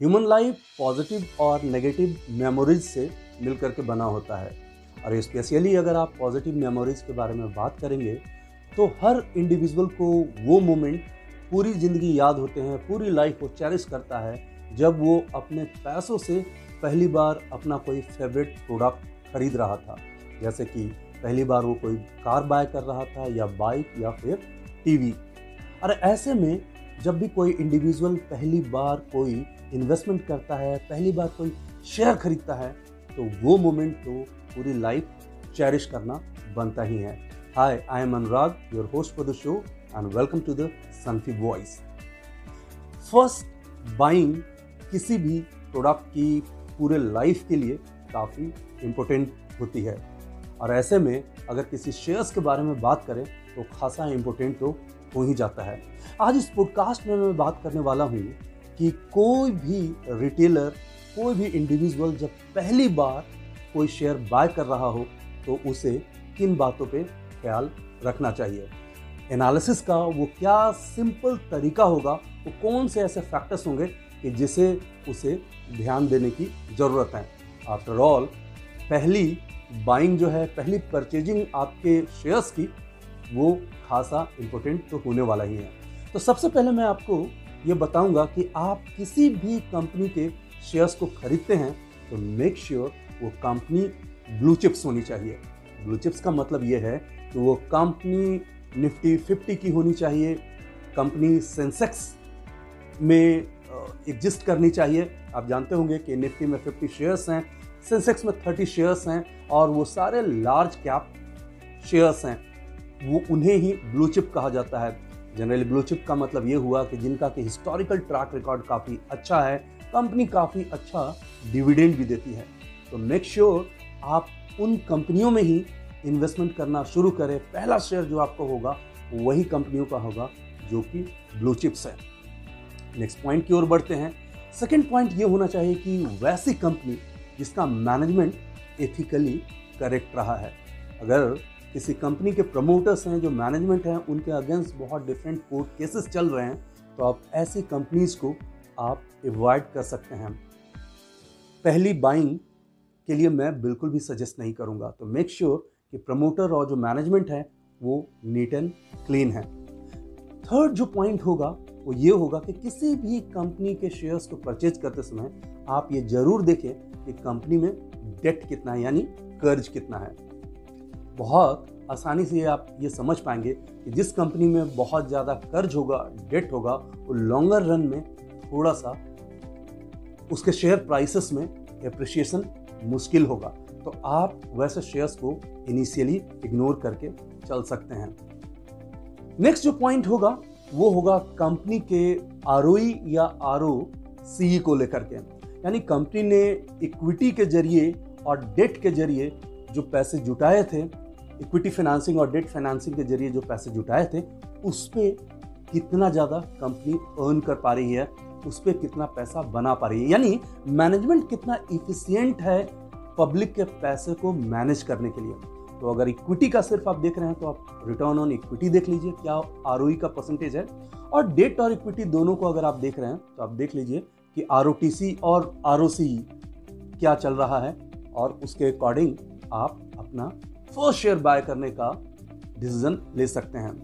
Human life positive और negative memories से मिलकर के बना होता है। और स्पेशली अगर आप पॉजिटिव मेमोरीज के बारे में बात करेंगे तो हर इंडिविजुअल को वो मोमेंट पूरी ज़िंदगी याद होते हैं, पूरी लाइफ को चेरिश करता है, जब वो अपने पैसों से पहली बार अपना कोई फेवरेट प्रोडक्ट खरीद रहा था। जैसे कि पहली बार वो कोई कार बाय कर रहा था या बाइक या फिर टीवी। और ऐसे में जब भी कोई इंडिविजुअल पहली बार कोई इन्वेस्टमेंट करता है, पहली बार कोई शेयर खरीदता है तो वो मोमेंट तो पूरी लाइफ चेरिश करना बनता ही है। Hi I am Anurag your host for the show and welcome to the Sunfi voice first buying किसी भी प्रोडक्ट की पूरे लाइफ के लिए काफ़ी इम्पोर्टेंट होती है। और ऐसे में अगर किसी शेयर्स के बारे में बात करें तो खासा इम्पोर्टेंट तो हो ही जाता है। आज इस पॉडकास्ट में मैं बात करने वाला हूँ कि कोई भी रिटेलर कोई भी इंडिविजुअल जब पहली बार कोई शेयर बाय कर रहा हो तो उसे किन बातों पे ख्याल रखना चाहिए? एनालिसिस का वो क्या सिंपल तरीका होगा? वो कौन से ऐसे फैक्टर्स होंगे कि जिसे उसे ध्यान देने की ज़रूरत है? आफ्टर ऑल पहली बाइंग जो है, पहली परचेजिंग आपके शेयर्स की, वो खासा इम्पोर्टेंट तो होने वाला ही है। तो सबसे पहले मैं आपको ये बताऊँगा कि आप किसी भी कंपनी के शेयर्स को खरीदते हैं तो मेक श्योर sure वो कंपनी ब्लू चिप्स होनी चाहिए। ब्लू चिप्स का मतलब ये है कि वो कंपनी निफ्टी फिफ्टी की होनी चाहिए कंपनी सेंसेक्स में एग्जिस्ट करनी चाहिए। आप जानते होंगे कि निफ्टी में फिफ्टी शेयर्स हैं सेंसेक्स में थर्टी शेयर्स हैं, और वो सारे लार्ज कैप शेयर्स हैं, वो उन्हें ही ब्लू चिप कहा जाता है। जनरली ब्लू चिप का मतलब ये हुआ कि जिनका कि हिस्टोरिकल ट्रैक रिकॉर्ड काफ़ी अच्छा है कंपनी काफ़ी अच्छा डिविडेंड भी देती है। तो मेक श्योर sure आप उन कंपनियों में ही इन्वेस्टमेंट करना शुरू करें। पहला शेयर जो आपको होगा, वही कंपनियों का होगा जो कि ब्लू चिप्स है। नेक्स्ट पॉइंट की ओर बढ़ते हैं। सेकेंड पॉइंट ये होना चाहिए कि वैसी कंपनी जिसका मैनेजमेंट एथिकली करेक्ट रहा है। अगर किसी कंपनी के प्रमोटर्स हैं, जो मैनेजमेंट हैं, उनके अगेंस्ट बहुत डिफरेंट कोर्ट केसेस चल रहे हैं। तो आप ऐसी कंपनीज़ को आप एवॉइड कर सकते हैं। पहली बाइंग के लिए मैं बिल्कुल भी सजेस्ट नहीं करूँगा। तो मेक श्योर sure कि प्रमोटर और जो मैनेजमेंट है, वो नीट एंड क्लीन है। थर्ड जो पॉइंट होगा, वो ये होगा कि किसी भी कंपनी के शेयर्स को परचेज करते समय आप ये ज़रूर देखें कि कंपनी में डेट कितना है, यानी कर्ज कितना है। बहुत आसानी से आप ये समझ पाएँगे कि जिस कंपनी में बहुत ज़्यादा कर्ज होगा डेट होगा, वो लॉन्गर रन में थोड़ा सा उसके शेयर प्राइसेस में एप्रिसिएशन मुश्किल होगा। तो आप वैसे शेयर्स को इनिशियली इग्नोर करके चल सकते हैं। नेक्स्ट जो पॉइंट होगा, वो होगा कंपनी के आरओई या आर सी को लेकर के। यानी कंपनी ने इक्विटी के ज़रिए और डेट के ज़रिए जो पैसे जुटाए थे इक्विटी फाइनेंसिंग और डेट फाइनेंसिंग के ज़रिए जो पैसे जुटाए थे उस पर कितना ज़्यादा कंपनी अर्न कर पा रही है उस पर कितना पैसा बना पा रही है? यानी मैनेजमेंट कितना इफिशियंट है पब्लिक के पैसे को मैनेज करने के लिए? तो अगर इक्विटी का सिर्फ़ आप देख रहे हैं तो आप रिटर्न ऑन इक्विटी देख लीजिए, क्या आरओई का परसेंटेज है। और डेट और इक्विटी दोनों को अगर आप देख रहे हैं तो आप देख लीजिए कि आरओटीसी और आरओसी क्या चल रहा है, और उसके अकॉर्डिंग आप अपना फ़र्स्ट शेयर बाय करने का डिसीज़न ले सकते हैं।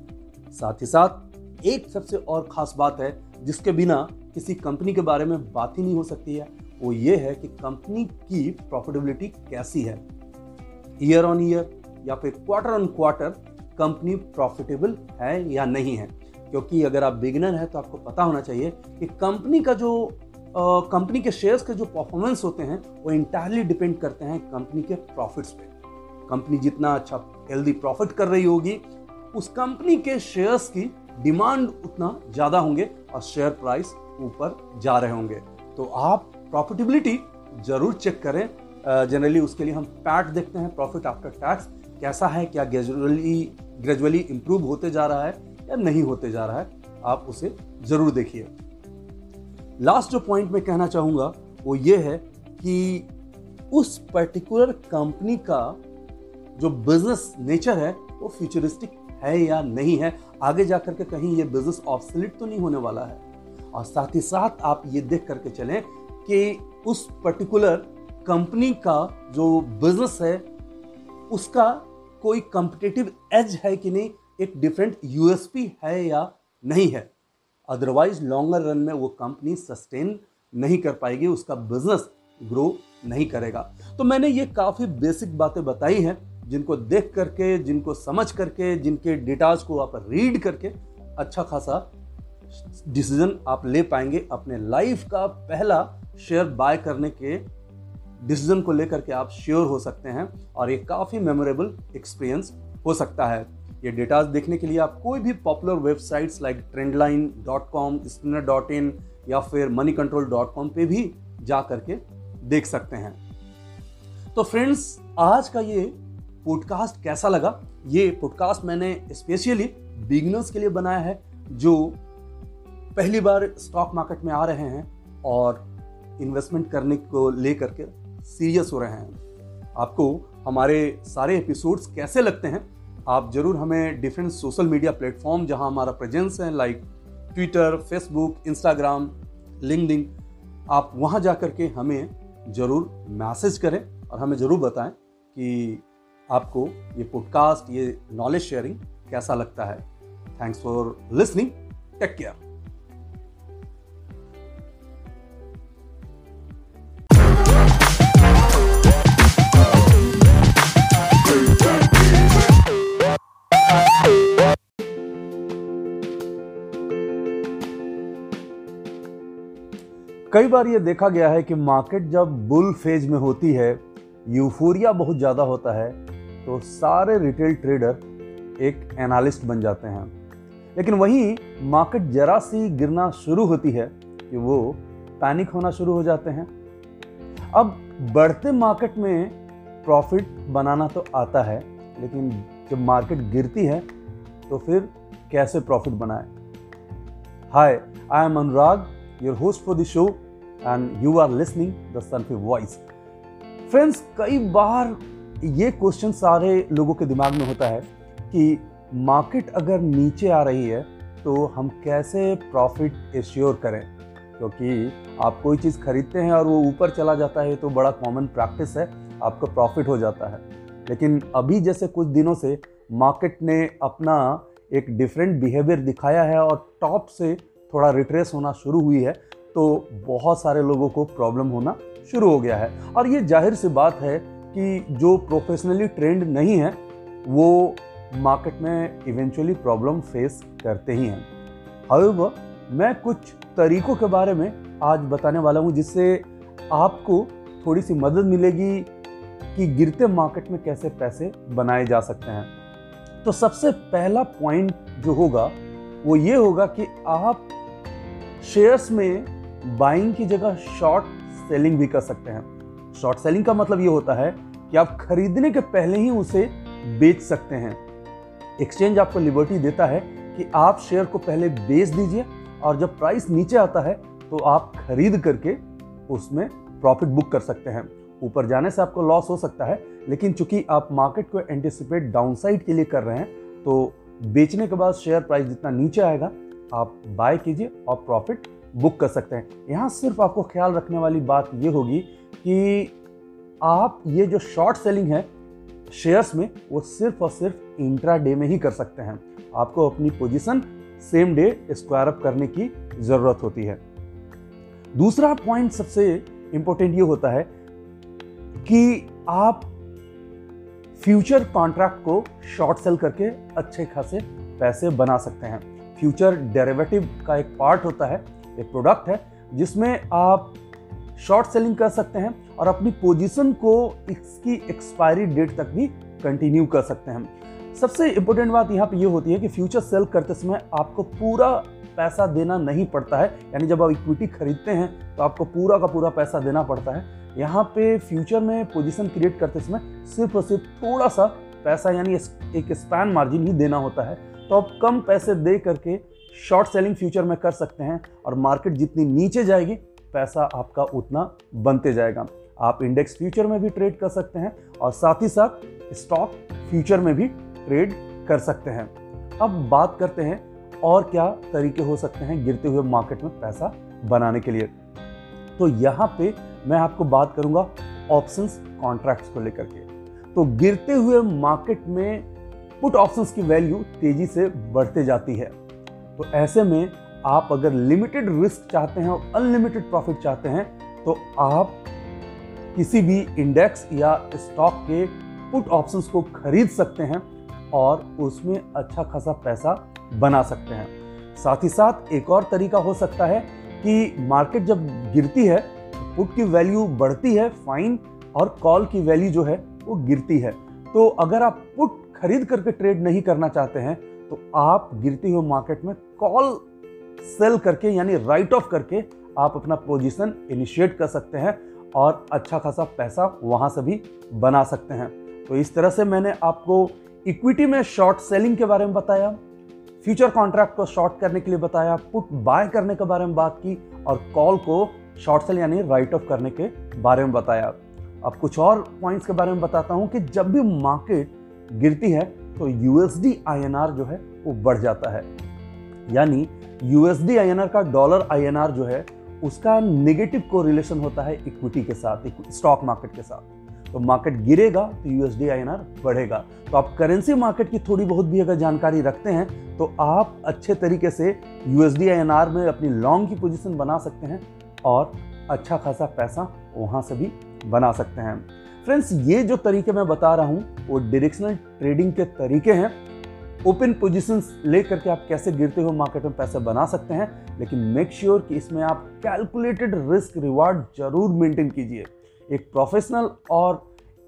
साथ ही साथ, एक सबसे और खास बात है, जिसके बिना किसी कंपनी के बारे में बात ही नहीं हो सकती है, वो ये है कि कंपनी की प्रॉफिटेबिलिटी कैसी है। ईयर ऑन ईयर या फिर quarter on quarter company profitable है या नहीं है। क्योंकि अगर आप बिगिनर हैं तो आपको पता होना चाहिए कि कंपनी का जो कंपनी के शेयर्स के जो परफॉर्मेंस होते हैं, वो इंटायरली डिपेंड करते हैं कंपनी के प्रॉफिट्स पे। कंपनी जितना अच्छा हेल्दी प्रॉफिट कर रही होगी, उस कंपनी के शेयर्स की डिमांड उतना ज़्यादा होंगे और शेयर प्राइस ऊपर जा रहे होंगे। तो आप प्रॉफिटेबिलिटी ज़रूर चेक करें। जनरली उसके लिए हम पैट देखते हैं प्रॉफिट आफ्टर टैक्स कैसा है, क्या ग्रेजुअली ग्रेजुअली इंप्रूव होते जा रहा है या नहीं होते जा रहा है, आप उसे ज़रूर देखिए। लास्ट जो पॉइंट मैं कहना चाहूँगा, वो ये है कि उस पर्टिकुलर कंपनी का जो बिज़नेस नेचर है, वो फ्यूचरिस्टिक है या नहीं है, आगे जाकर के कहीं ये बिज़नेस ऑब्सलिट तो नहीं होने वाला है। और साथ ही साथ आप ये देख करके चलें कि उस पर्टिकुलर कंपनी का जो बिज़नेस है, उसका कोई कंपिटेटिव एज है कि नहीं, एक डिफरेंट यूएसपी है या नहीं है। अदरवाइज़ लॉन्गर रन में वो कंपनी सस्टेन नहीं कर पाएगी, उसका बिज़नेस ग्रो नहीं करेगा। तो मैंने ये काफ़ी बेसिक बातें बताई हैं। जिनको देख करके, जिनको समझ करके, जिनके डेटाज को आप रीड करके अच्छा खासा डिसीज़न आप ले पाएँगे। अपने लाइफ का पहला शेयर बाय करने के डिसीज़न को लेकर के आप श्योर हो सकते हैं और ये काफ़ी मेमोरेबल एक्सपीरियंस हो सकता है। ये डेटाज देखने के लिए आप कोई भी popular websites like Trendlyne dot com spinner dot in या फिर मनी कंट्रोल डॉट कॉम पर भी जा करके देख सकते हैं। तो फ्रेंड्स आज का ये पॉडकास्ट कैसा लगा? ये पॉडकास्ट मैंने स्पेशली बिगनर्स के लिए बनाया है, जो पहली बार स्टॉक मार्केट में आ रहे हैं और इन्वेस्टमेंट करने को लेकर के सीरियस हो रहे हैं। आपको हमारे सारे एपिसोड्स कैसे लगते हैं? आप ज़रूर हमें डिफरेंट सोशल मीडिया प्लेटफॉर्म जहाँ हमारा प्रेजेंस है like Twitter Facebook Instagram LinkedIn आप वहाँ जाकर के हमें ज़रूर मैसेज करें और हमें ज़रूर बताएँ कि आपको ये पॉडकास्ट ये नॉलेज शेयरिंग कैसा लगता है? Thanks for listening take care कई बार ये देखा गया है कि मार्केट जब बुल फ़ेज़ में होती है यूफोरिया बहुत ज़्यादा होता है तो सारे रिटेल ट्रेडर एक एनालिस्ट बन जाते हैं। लेकिन वहीं मार्केट जरा सी गिरना शुरू होती है कि वो पैनिक होना शुरू हो जाते हैं। अब बढ़ते मार्केट में प्रॉफिट बनाना तो आता है लेकिन जब मार्केट गिरती है तो फिर कैसे प्रॉफिट बनाए? Hi I am Anurag your host for the show, and you are listening the Sunfi Voice. Friends कई बार ये क्वेश्चन सारे लोगों के दिमाग में होता है कि मार्केट अगर नीचे आ रही है तो हम कैसे प्रॉफिट एश्योर करें? क्योंकि आप कोई चीज़ खरीदते हैं और वो ऊपर चला जाता है तो बड़ा कॉमन प्रैक्टिस है, आपका प्रॉफिट हो जाता है। लेकिन अभी जैसे कुछ दिनों से मार्केट ने अपना एक डिफरेंट बिहेवियर दिखाया है और टॉप से थोड़ा रिट्रेस होना शुरू हुई है तो बहुत सारे लोगों को प्रॉब्लम होना शुरू हो गया है। और ये ज़ाहिर सी बात है कि जो प्रोफेशनली ट्रेंड नहीं है, वो मार्केट में इवेंचुअली प्रॉब्लम फेस करते ही हैं। हाउएवर मैं कुछ तरीकों के बारे में आज बताने वाला हूँ, जिससे आपको थोड़ी सी मदद मिलेगी कि गिरते मार्केट में कैसे पैसे बनाए जा सकते हैं। तो सबसे पहला पॉइंट जो होगा, वो ये होगा कि आप शेयर्स में बाइंग की जगह शॉर्ट सेलिंग भी कर सकते हैं। शॉर्ट सेलिंग का मतलब ये होता है कि आप खरीदने के पहले ही उसे बेच सकते हैं। एक्सचेंज आपको लिबर्टी देता है कि आप शेयर को पहले बेच दीजिए और जब प्राइस नीचे आता है तो आप खरीद करके उसमें प्रॉफिट बुक कर सकते हैं। ऊपर जाने से आपको लॉस हो सकता है, लेकिन चूँकि आप मार्केट को एंटिसिपेट डाउनसाइड के लिए कर रहे हैं तो बेचने के बाद शेयर प्राइस जितना नीचे आएगा, आप बाय कीजिए और प्रॉफिट बुक कर सकते हैं। यहाँ सिर्फ़ आपको ख्याल रखने वाली बात ये होगी कि आप ये जो शॉर्ट सेलिंग है शेयर्स में, वो सिर्फ़ और सिर्फ़ इंट्रा डे में ही कर सकते हैं। आपको अपनी position same day square up करने की ज़रूरत होती है। दूसरा पॉइंट सबसे इंपॉर्टेंट ये होता है कि आप फ्यूचर कॉन्ट्रैक्ट को शॉर्ट सेल करके अच्छे खासे पैसे बना सकते हैं। फ्यूचर डेरिवेटिव का एक पार्ट होता है, एक प्रोडक्ट है, जिसमें आप शॉर्ट सेलिंग कर सकते हैं और अपनी पोजीशन को इसकी एक्सपायरी डेट तक भी कंटिन्यू कर सकते हैं। सबसे इंपॉर्टेंट बात यहाँ पे ये यह होती है कि फ्यूचर सेल करते समय आपको पूरा पैसा देना नहीं पड़ता है। यानी जब आप इक्विटी खरीदते हैं तो आपको पूरा का पूरा पैसा देना पड़ता है। यहाँ पे फ्यूचर में पोजीशन क्रिएट करते समय सिर्फ़ और सिर्फ़ थोड़ा सा पैसा यानी एक स्पैन मार्जिन ही देना होता है। तो आप कम पैसे दे करके शॉर्ट सेलिंग फ्यूचर में कर सकते हैं और मार्केट जितनी नीचे जाएगी पैसा आपका उतना बनते जाएगा। आप इंडेक्स फ्यूचर में भी ट्रेड कर सकते हैं और साथ ही साथ स्टॉक फ्यूचर में भी ट्रेड कर सकते हैं। अब बात करते हैं और क्या तरीके हो सकते हैं गिरते हुए मार्केट में पैसा बनाने के लिए। तो यहाँ पे मैं आपको बात करूँगा ऑप्शंस कॉन्ट्रैक्ट्स को लेकर के। तो गिरते हुए मार्केट में पुट ऑप्शंस की वैल्यू तेज़ी से बढ़ते जाती है। तो ऐसे में आप अगर लिमिटेड रिस्क चाहते हैं और अनलिमिटेड प्रॉफिट चाहते हैं तो आप किसी भी इंडेक्स या स्टॉक के पुट ऑप्शंस को खरीद सकते हैं और उसमें अच्छा खासा पैसा बना सकते हैं। साथ ही साथ एक और तरीका हो सकता है कि मार्केट जब गिरती है पुट की वैल्यू बढ़ती है फाइन और कॉल की वैल्यू जो है, वो गिरती है। तो अगर आप पुट खरीद करके ट्रेड नहीं करना चाहते हैं तो आप गिरती हुई मार्केट में कॉल सेल करके, यानी राइट ऑफ़ करके आप अपना पोजीशन इनिशिएट कर सकते हैं और अच्छा खासा पैसा वहाँ से भी बना सकते हैं। तो इस तरह से मैंने आपको इक्विटी में शॉर्ट सेलिंग के बारे में बताया फ्यूचर कॉन्ट्रैक्ट को शॉर्ट करने के लिए बताया पुट बाय करने के बारे में बात की और कॉल को शॉर्ट सेल यानी राइट ऑफ़ करने के बारे में बताया। अब कुछ और पॉइंट्स के बारे में बताता हूँ कि जब भी मार्केट गिरती है तो यूएसडी आईएनआर जो है, वो बढ़ जाता है। यानी यूएसडी आईएनआर का डॉलर आईएनआर जो है, उसका नेगेटिव को रिलेशन होता है इक्विटी के साथ स्टॉक मार्केट के साथ। तो मार्केट गिरेगा तो यूएसडी आईएनआर बढ़ेगा। तो आप करेंसी मार्केट की थोड़ी बहुत भी अगर जानकारी रखते हैं तो आप अच्छे तरीके से यूएसडी आईएनआर में अपनी लॉन्ग की पोजीशन बना सकते हैं और अच्छा खासा पैसा वहाँ से भी बना सकते हैं। फ्रेंड्स ये जो तरीके मैं बता रहा हूँ, वो डायरेक्शनल ट्रेडिंग के तरीके हैं। ओपन पोजीशंस लेकर के आप कैसे गिरते हुए मार्केट में पैसे बना सकते हैं, लेकिन मेक श्योर sure कि इसमें आप कैलकुलेटेड रिस्क रिवार्ड ज़रूर मेंटेन कीजिए। एक प्रोफेशनल और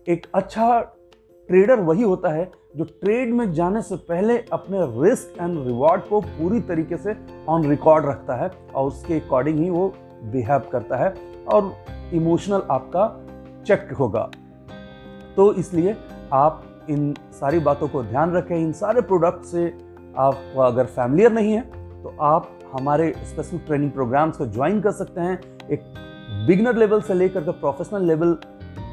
एक अच्छा ट्रेडर वही होता है जो ट्रेड में जाने से पहले अपने रिस्क एंड रिवार्ड को पूरी तरीके से ऑन रिकॉर्ड रखता है और उसके अकॉर्डिंग ही वो बिहेव करता है और इमोशनल आपका चेक होगा। तो इसलिए आप इन सारी बातों को ध्यान रखें, इन सारे प्रोडक्ट से आप अगर फैमिलियर नहीं है तो आप हमारे स्पेशल ट्रेनिंग प्रोग्राम्स को ज्वाइन कर सकते हैं। एक बिगनर लेवल से लेकर के प्रोफेशनल लेवल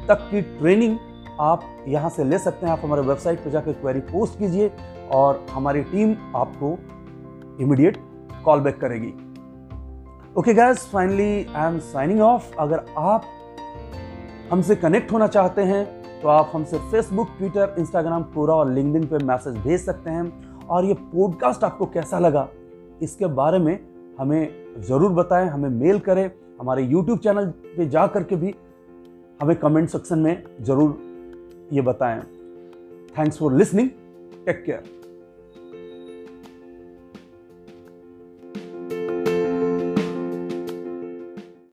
तक की ट्रेनिंग आप यहाँ से ले सकते हैं। आप हमारे वेबसाइट पर जाकर क्वेरी पोस्ट कीजिए और हमारी टीम आपको इमीडिएट कॉल बैक करेगी। Okay guys finally I am signing off अगर आप हमसे कनेक्ट होना चाहते हैं तो आप हमसे फेसबुक ट्विटर इंस्टाग्राम कोरा और लिंकडिन पे मैसेज भेज सकते हैं। और ये पॉडकास्ट आपको कैसा लगा, इसके बारे में हमें ज़रूर बताएँ, हमें मेल करें। हमारे यूट्यूब चैनल पे जा कर के भी हमें कमेंट सेक्शन में ज़रूर ये बताएँ। Thanks for listening take care